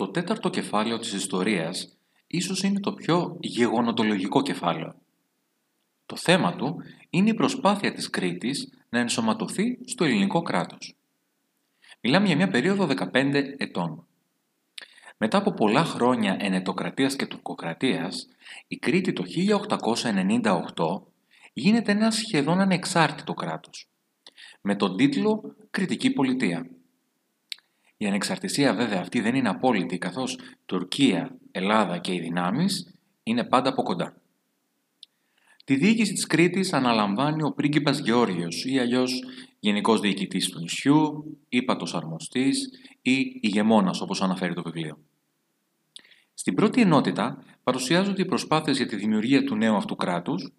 Το τέταρτο κεφάλαιο της ιστορίας ίσως είναι το πιο γεγονοτολογικό κεφάλαιο. Το θέμα του είναι η προσπάθεια της Κρήτης να ενσωματωθεί στο ελληνικό κράτος. Μιλάμε για μια περίοδο 15 ετών. Μετά από πολλά χρόνια ενετοκρατίας και τουρκοκρατίας, η Κρήτη το 1898 γίνεται ένα σχεδόν ανεξάρτητο κράτος, με τον τίτλο «Κρητική Πολιτεία». Η ανεξαρτησία βέβαια αυτή δεν είναι απόλυτη, καθώς Τουρκία, Ελλάδα και οι δυνάμεις είναι πάντα από κοντά. Τη διοίκηση της Κρήτης αναλαμβάνει ο πρίγκιπας Γεώργιος ή αλλιώς Γενικός Διοικητής του νησιού, ύπατος αρμοστής ή ηγεμόνας όπως αναφέρει το βιβλίο. Στην πρώτη ενότητα παρουσιάζονται οι προσπάθειες για τη δημιουργία του νέου αυτού κράτους,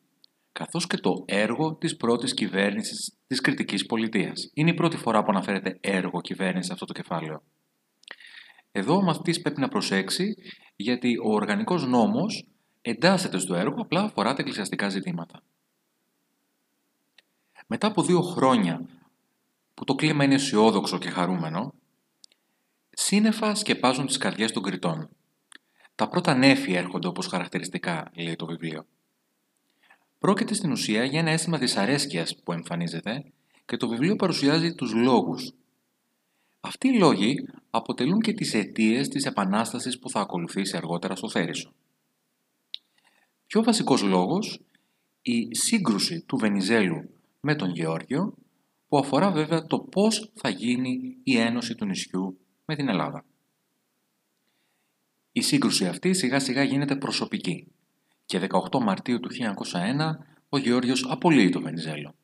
καθώς και το έργο της πρώτης κυβέρνησης της κριτικής πολιτείας. Είναι η πρώτη φορά που αναφέρεται έργο κυβέρνηση σε αυτό το κεφάλαιο. Εδώ ο μαθητής πρέπει να προσέξει γιατί ο οργανικός νόμος εντάσσεται στο έργο, απλά αφορά τα εκκλησιαστικά ζητήματα. Μετά από δύο χρόνια που το κλίμα είναι αισιόδοξο και χαρούμενο, σύννεφα σκεπάζουν τις καρδιές των κριτών. Τα πρώτα νέφη έρχονται όπως χαρακτηριστικά λέει το βιβλίο. Πρόκειται στην ουσία για ένα αίσθημα δυσαρέσκειας που εμφανίζεται και το βιβλίο παρουσιάζει τους λόγους. Αυτοί οι λόγοι αποτελούν και τις αιτίες της επανάστασης που θα ακολουθήσει αργότερα στο Θέρισο. Πιο βασικός λόγος, η σύγκρουση του Βενιζέλου με τον Γεώργιο, που αφορά βέβαια το πώς θα γίνει η ένωση του νησιού με την Ελλάδα. Η σύγκρουση αυτή σιγά σιγά γίνεται προσωπική και 18 Μαρτίου του 1901 ο Γεώργιος απολύει τον Βενιζέλο.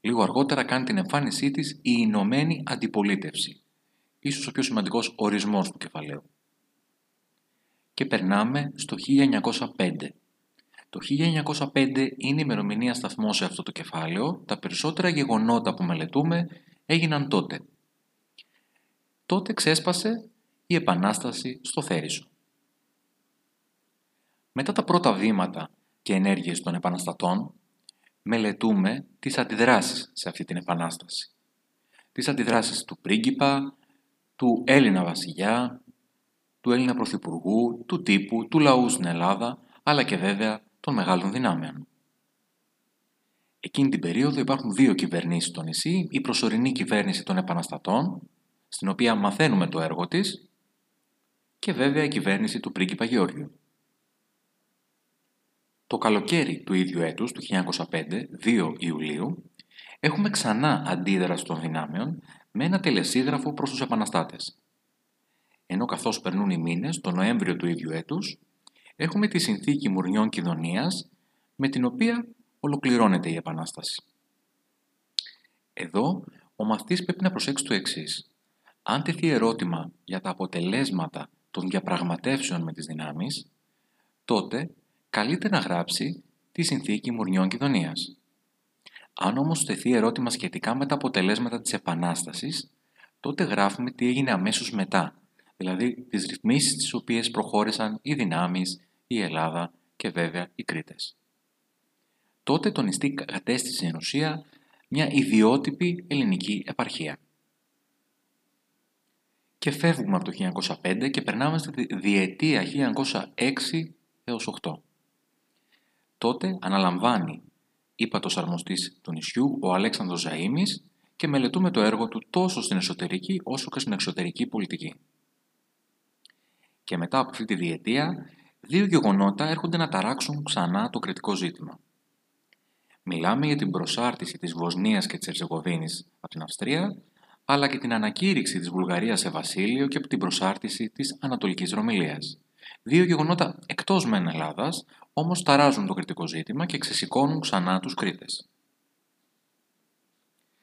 Λίγο αργότερα κάνει την εμφάνισή της η Ηνωμένη Αντιπολίτευση, ίσως ο πιο σημαντικός ορισμός του κεφαλαίου. Και περνάμε στο 1905. Το 1905 είναι η ημερομηνία σταθμός σε αυτό το κεφάλαιο, τα περισσότερα γεγονότα που μελετούμε έγιναν τότε. Τότε ξέσπασε η Επανάσταση στο Θέρισο. Μετά τα πρώτα βήματα και ενέργειες των επαναστατών, μελετούμε τις αντιδράσεις σε αυτή την επανάσταση. Τις αντιδράσεις του πρίγκιπα, του Έλληνα βασιλιά, του Έλληνα πρωθυπουργού, του τύπου, του λαού στην Ελλάδα, αλλά και βέβαια των μεγάλων δυνάμεων. Εκείνη την περίοδο υπάρχουν δύο κυβερνήσεις στο νησί, η προσωρινή κυβέρνηση των επαναστατών, στην οποία μαθαίνουμε το έργο της, και βέβαια η κυβέρνηση του πρίγκιπα Γεώργιου. Το καλοκαίρι του ίδιου έτους, του 1905, 2 Ιουλίου, έχουμε ξανά αντίδραση των δυνάμεων με ένα τελεσίγραφο προς τους επαναστάτες. Ενώ καθώς περνούν οι μήνες, το Νοέμβριο του ίδιου έτους, έχουμε τη συνθήκη Μουρνιών Κιδωνίας, με την οποία ολοκληρώνεται η Επανάσταση. Εδώ, ο μαθητής πρέπει να προσέξει το εξής. Αν τεθεί ερώτημα για τα αποτελέσματα των διαπραγματεύσεων με τις δυνάμεις, τότε καλείται να γράψει τη συνθήκη Μουρνιών Κιδωνίας. Αν όμως τεθεί ερώτημα σχετικά με τα αποτελέσματα της Επανάστασης, τότε γράφουμε τι έγινε αμέσως μετά, δηλαδή τις ρυθμίσεις τις οποίες προχώρησαν οι δυνάμεις, η Ελλάδα και βέβαια οι Κρήτες. Τότε το νηστή κατέστησε εν ουσία μια ιδιότυπη ελληνική επαρχία. Και φεύγουμε από το 1905 και περνάμε στη διετία 1906 έως 8. Τότε αναλαμβάνει ύπατος αρμοστής του νησιού ο Αλέξανδρος Ζαΐμης και μελετούμε το έργο του τόσο στην εσωτερική όσο και στην εξωτερική πολιτική. Και μετά από αυτή τη διετία, δύο γεγονότα έρχονται να ταράξουν ξανά το κριτικό ζήτημα. Μιλάμε για την προσάρτηση της Βοσνίας και της Ερζεγοβίνης από την Αυστρία, αλλά και την ανακήρυξη της Βουλγαρίας σε βασίλειο και από την προσάρτηση της Ανατολικής Ρωμιλίας. Δύο γεγονότα εκτός μεν Ελλάδας, όμως ταράζουν το κριτικό ζήτημα και ξεσηκώνουν ξανά τους Κρήτες.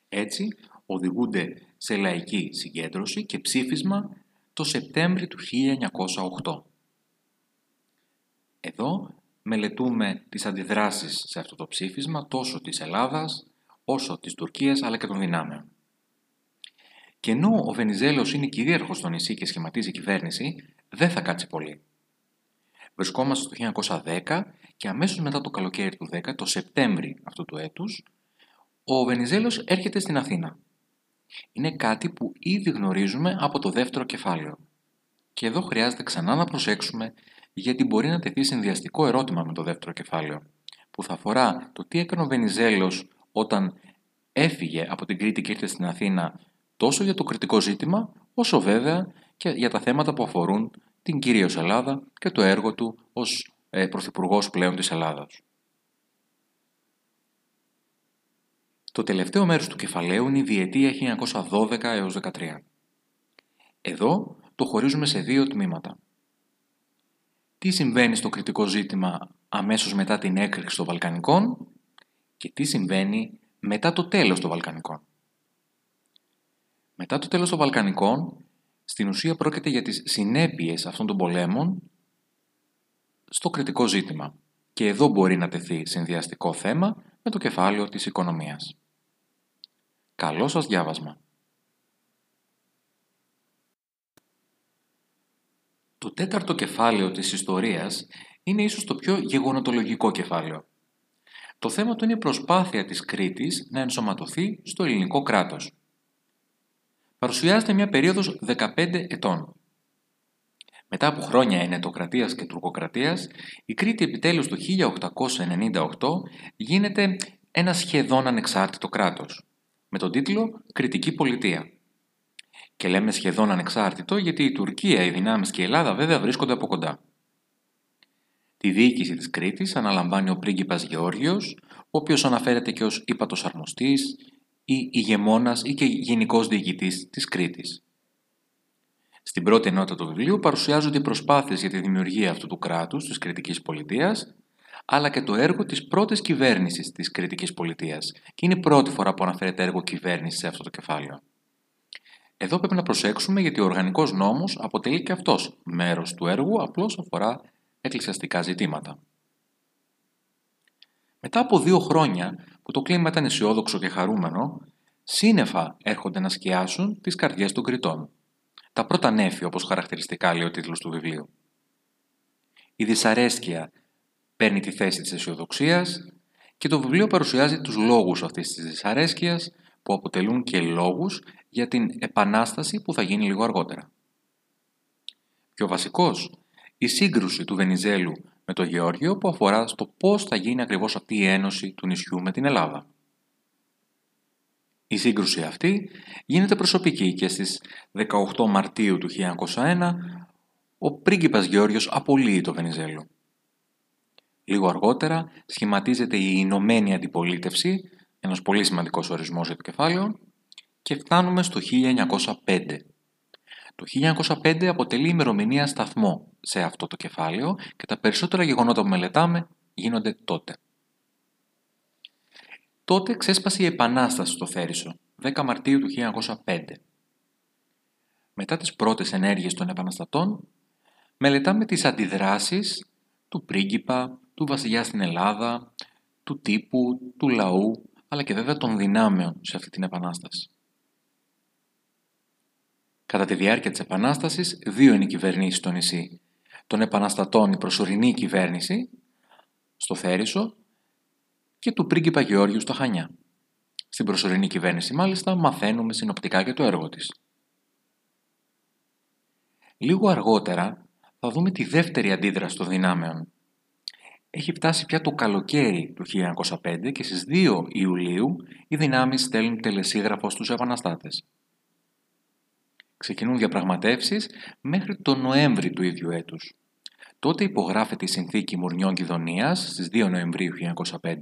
Έτσι, οδηγούνται σε λαϊκή συγκέντρωση και ψήφισμα το Σεπτέμβρη του 1908. Εδώ μελετούμε τις αντιδράσεις σε αυτό το ψήφισμα τόσο της Ελλάδας όσο της Τουρκίας αλλά και των δυνάμεων. Και ενώ ο Βενιζέλος είναι κυρίαρχος στο νησί και σχηματίζει κυβέρνηση, δεν θα κάτσει πολύ. Βρισκόμαστε το 1910 και αμέσως μετά το καλοκαίρι του 10, το Σεπτέμβρη αυτού του έτους, ο Βενιζέλος έρχεται στην Αθήνα. Είναι κάτι που ήδη γνωρίζουμε από το δεύτερο κεφάλαιο. Και εδώ χρειάζεται ξανά να προσέξουμε γιατί μπορεί να τεθεί συνδυαστικό ερώτημα με το δεύτερο κεφάλαιο, που θα αφορά το τι έκανε ο Βενιζέλος όταν έφυγε από την Κρήτη και ήρθε στην Αθήνα τόσο για το κριτικό ζήτημα, όσο βέβαια και για τα θέματα που αφορούν την κυρίως Ελλάδα και το έργο του ως ε, Πρωθυπουργός πλέον της Ελλάδας. Το τελευταίο μέρος του κεφαλαίου είναι η διετία 1912 έως 13. Εδώ το χωρίζουμε σε δύο τμήματα. Τι συμβαίνει στο κριτικό ζήτημα αμέσως μετά την έκρηξη των Βαλκανικών και τι συμβαίνει μετά το τέλος των Βαλκανικών. Μετά το τέλος των Βαλκανικών, στην ουσία πρόκειται για τις συνέπειες αυτών των πολέμων στο κριτικό ζήτημα. Και εδώ μπορεί να τεθεί συνδυαστικό θέμα με το κεφάλαιο της οικονομίας. Καλό σας διάβασμα! Το τέταρτο κεφάλαιο της ιστορίας είναι ίσως το πιο γεγονοτολογικό κεφάλαιο. Το θέμα του είναι η προσπάθεια της Κρήτης να ενσωματωθεί στο ελληνικό κράτος. Παρουσιάζεται μια περίοδος 15 ετών. Μετά από χρόνια ενετοκρατίας και τουρκοκρατίας, η Κρήτη επιτέλους το 1898 γίνεται ένα σχεδόν ανεξάρτητο κράτος, με τον τίτλο «Κρητική Πολιτεία». Και λέμε σχεδόν ανεξάρτητο γιατί η Τουρκία, οι δυνάμεις και η Ελλάδα βέβαια βρίσκονται από κοντά. Τη διοίκηση της Κρήτης αναλαμβάνει ο πρίγκιπας Γεώργιος, ο οποίος αναφέρεται και ως ύπατος αρμοστής ή ηγεμόνας ή και γενικός διοικητής της Κρήτης. Στην πρώτη ενότητα του βιβλίου παρουσιάζονται οι προσπάθειες για τη δημιουργία αυτού του κράτους, της Κρητικής Πολιτείας, αλλά και το έργο της πρώτης κυβέρνησης της Κρητικής Πολιτείας. Και είναι η πρώτη φορά που αναφέρεται έργο κυβέρνησης σε αυτό το κεφάλαιο. Εδώ πρέπει να προσέξουμε γιατί ο οργανικός νόμος αποτελεί και αυτός μέρος του έργου, απλώς αφορά εκκλησιαστικά ζητήματα. Μετά από δύο χρόνια που το κλίμα ήταν αισιόδοξο και χαρούμενο, σύννεφα έρχονται να σκιάσουν τις καρδιές των κριτών. Τα πρώτα νέφη, όπως χαρακτηριστικά λέει ο τίτλος του βιβλίου. Η δυσαρέσκεια παίρνει τη θέση της αισιοδοξίας και το βιβλίο παρουσιάζει τους λόγους αυτής της δυσαρέσκειας που αποτελούν και λόγους για την επανάσταση που θα γίνει λίγο αργότερα. Πιο βασικός, η σύγκρουση του Βενιζέλου με το Γεώργιο που αφορά στο πώς θα γίνει ακριβώς αυτή η ένωση του νησιού με την Ελλάδα. Η σύγκρουση αυτή γίνεται προσωπική και στις 18 Μαρτίου του 1901 ο πρίγκιπας Γεώργιος απολύει το Βενιζέλο. Λίγο αργότερα σχηματίζεται η Ηνωμένη Αντιπολίτευση, ένας πολύ σημαντικός ορισμός για το κεφάλαιο, και φτάνουμε στο 1905. Το 1905 αποτελεί ημερομηνία σταθμό σε αυτό το κεφάλαιο και τα περισσότερα γεγονότα που μελετάμε γίνονται τότε. Τότε ξέσπασε η Επανάσταση στο Θέρισο, 10 Μαρτίου του 1905. Μετά τις πρώτες ενέργειες των επαναστατών, μελετάμε τις αντιδράσεις του πρίγκιπα, του βασιλιά στην Ελλάδα, του τύπου, του λαού, αλλά και βέβαια των δυνάμεων σε αυτή την επανάσταση. Κατά τη διάρκεια της Επανάστασης, δύο είναι οι κυβερνήσεις στο νησί. Τον επαναστατών η προσωρινή κυβέρνηση, στο Θέρισο, και του πρίγκιπα Γεώργιου στα Χανιά. Στην προσωρινή κυβέρνηση, μάλιστα, μαθαίνουμε συνοπτικά και το έργο της. Λίγο αργότερα θα δούμε τη δεύτερη αντίδραση των δυνάμεων. Έχει φτάσει πια το καλοκαίρι του 1905 και στις 2 Ιουλίου οι δυνάμεις στέλνουν τελεσίγραφο στους επαναστάτες. Ξεκινούν διαπραγματεύσεις μέχρι τον Νοέμβρη του ίδιου έτους. Τότε υπογράφεται η συνθήκη Μουρνιών Κιδωνίας στις 2 Νοεμβρίου 1905.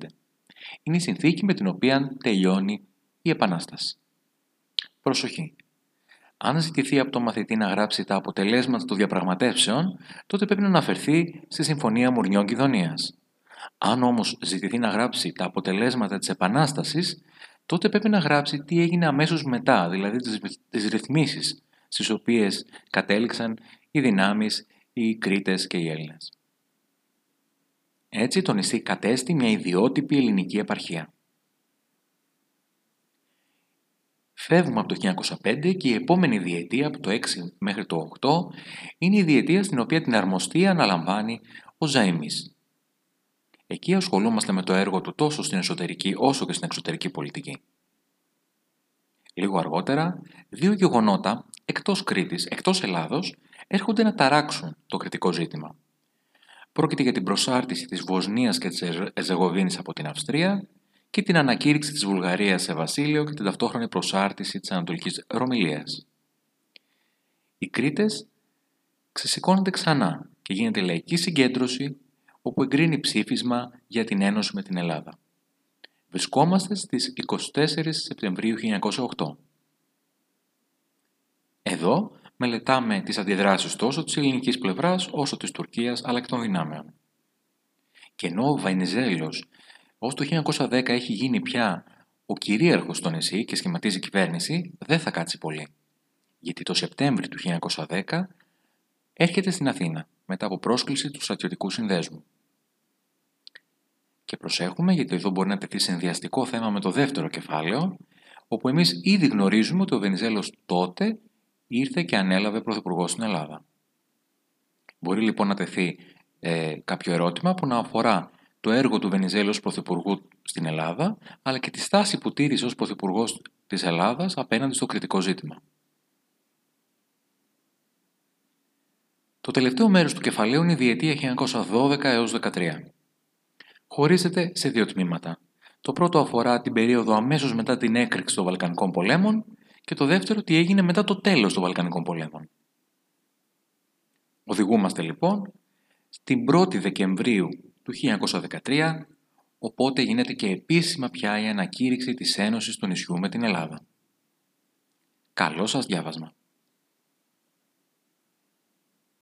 Είναι η συνθήκη με την οποία τελειώνει η Επανάσταση. Προσοχή. Αν ζητηθεί από τον μαθητή να γράψει τα αποτελέσματα των διαπραγματεύσεων, τότε πρέπει να αναφερθεί στη Συμφωνία Μουρνιών Κιδωνίας. Αν όμως ζητηθεί να γράψει τα αποτελέσματα της Επανάστασης, τότε πρέπει να γράψει τι έγινε αμέσως μετά, δηλαδή τις ρυθμίσεις στις οποίες κατέληξαν οι δυνάμεις, οι Κρήτες και οι Έλληνες. Έτσι το νησί κατέστη μια ιδιότυπη ελληνική επαρχία. Φεύγουμε από το 1905 και η επόμενη διετία από το 6 μέχρι το 8 είναι η διετία στην οποία την αρμοστία αναλαμβάνει ο Ζαΐμις. Εκεί ασχολούμαστε με το έργο του τόσο στην εσωτερική όσο και στην εξωτερική πολιτική. Λίγο αργότερα, δύο γεγονότα εκτός Κρήτης, εκτός Ελλάδος, έρχονται να ταράξουν το κριτικό ζήτημα. Πρόκειται για την προσάρτηση της Βοσνίας και της Εζεγοβίνης από την Αυστρία και την ανακήρυξη της Βουλγαρίας σε βασίλειο και την ταυτόχρονη προσάρτηση της Ανατολικής Ρωμιλίας. Οι Κρήτες ξεσηκώνονται ξανά και γίνεται λαϊκή συγκέντρωση όπου εγκρίνει ψήφισμα για την ένωση με την Ελλάδα. Βρισκόμαστε στις 24 Σεπτεμβρίου 1908. Εδώ μελετάμε τις αντιδράσεις τόσο της ελληνικής πλευράς όσο της Τουρκίας αλλά και των δυνάμεων. Και ενώ ο Βαϊνιζέλος ως το 1910 έχει γίνει πια ο κυρίαρχος στο νησί και σχηματίζει κυβέρνηση, δεν θα κάτσει πολύ. Γιατί το Σεπτέμβριο του 1910 έρχεται στην Αθήνα μετά από πρόσκληση του στρατιωτικού συνδέσμου. Και προσέχουμε γιατί εδώ μπορεί να τεθεί συνδυαστικό θέμα με το δεύτερο κεφάλαιο, όπου εμείς ήδη γνωρίζουμε ότι ο Βενιζέλος τότε ήρθε και ανέλαβε πρωθυπουργό στην Ελλάδα. Μπορεί λοιπόν να τεθεί ε, κάποιο ερώτημα που να αφορά το έργο του Βενιζέλου ως πρωθυπουργού στην Ελλάδα, αλλά και τη στάση που τήρησε ως πρωθυπουργός της Ελλάδας απέναντι στο κριτικό ζήτημα. Το τελευταίο μέρος του κεφαλαίου είναι η διετία 1912 έως 13. Χωρίζεται σε δύο τμήματα. Το πρώτο αφορά την περίοδο αμέσως μετά την έκρηξη των Βαλκανικών πολέμων και το δεύτερο τι έγινε μετά το τέλος των Βαλκανικών πολέμων. Οδηγούμαστε λοιπόν στην 1η Δεκεμβρίου του 1913, οπότε γίνεται και επίσημα πια η ανακήρυξη της Ένωσης του νησιού με την Ελλάδα. Καλό σας διάβασμα!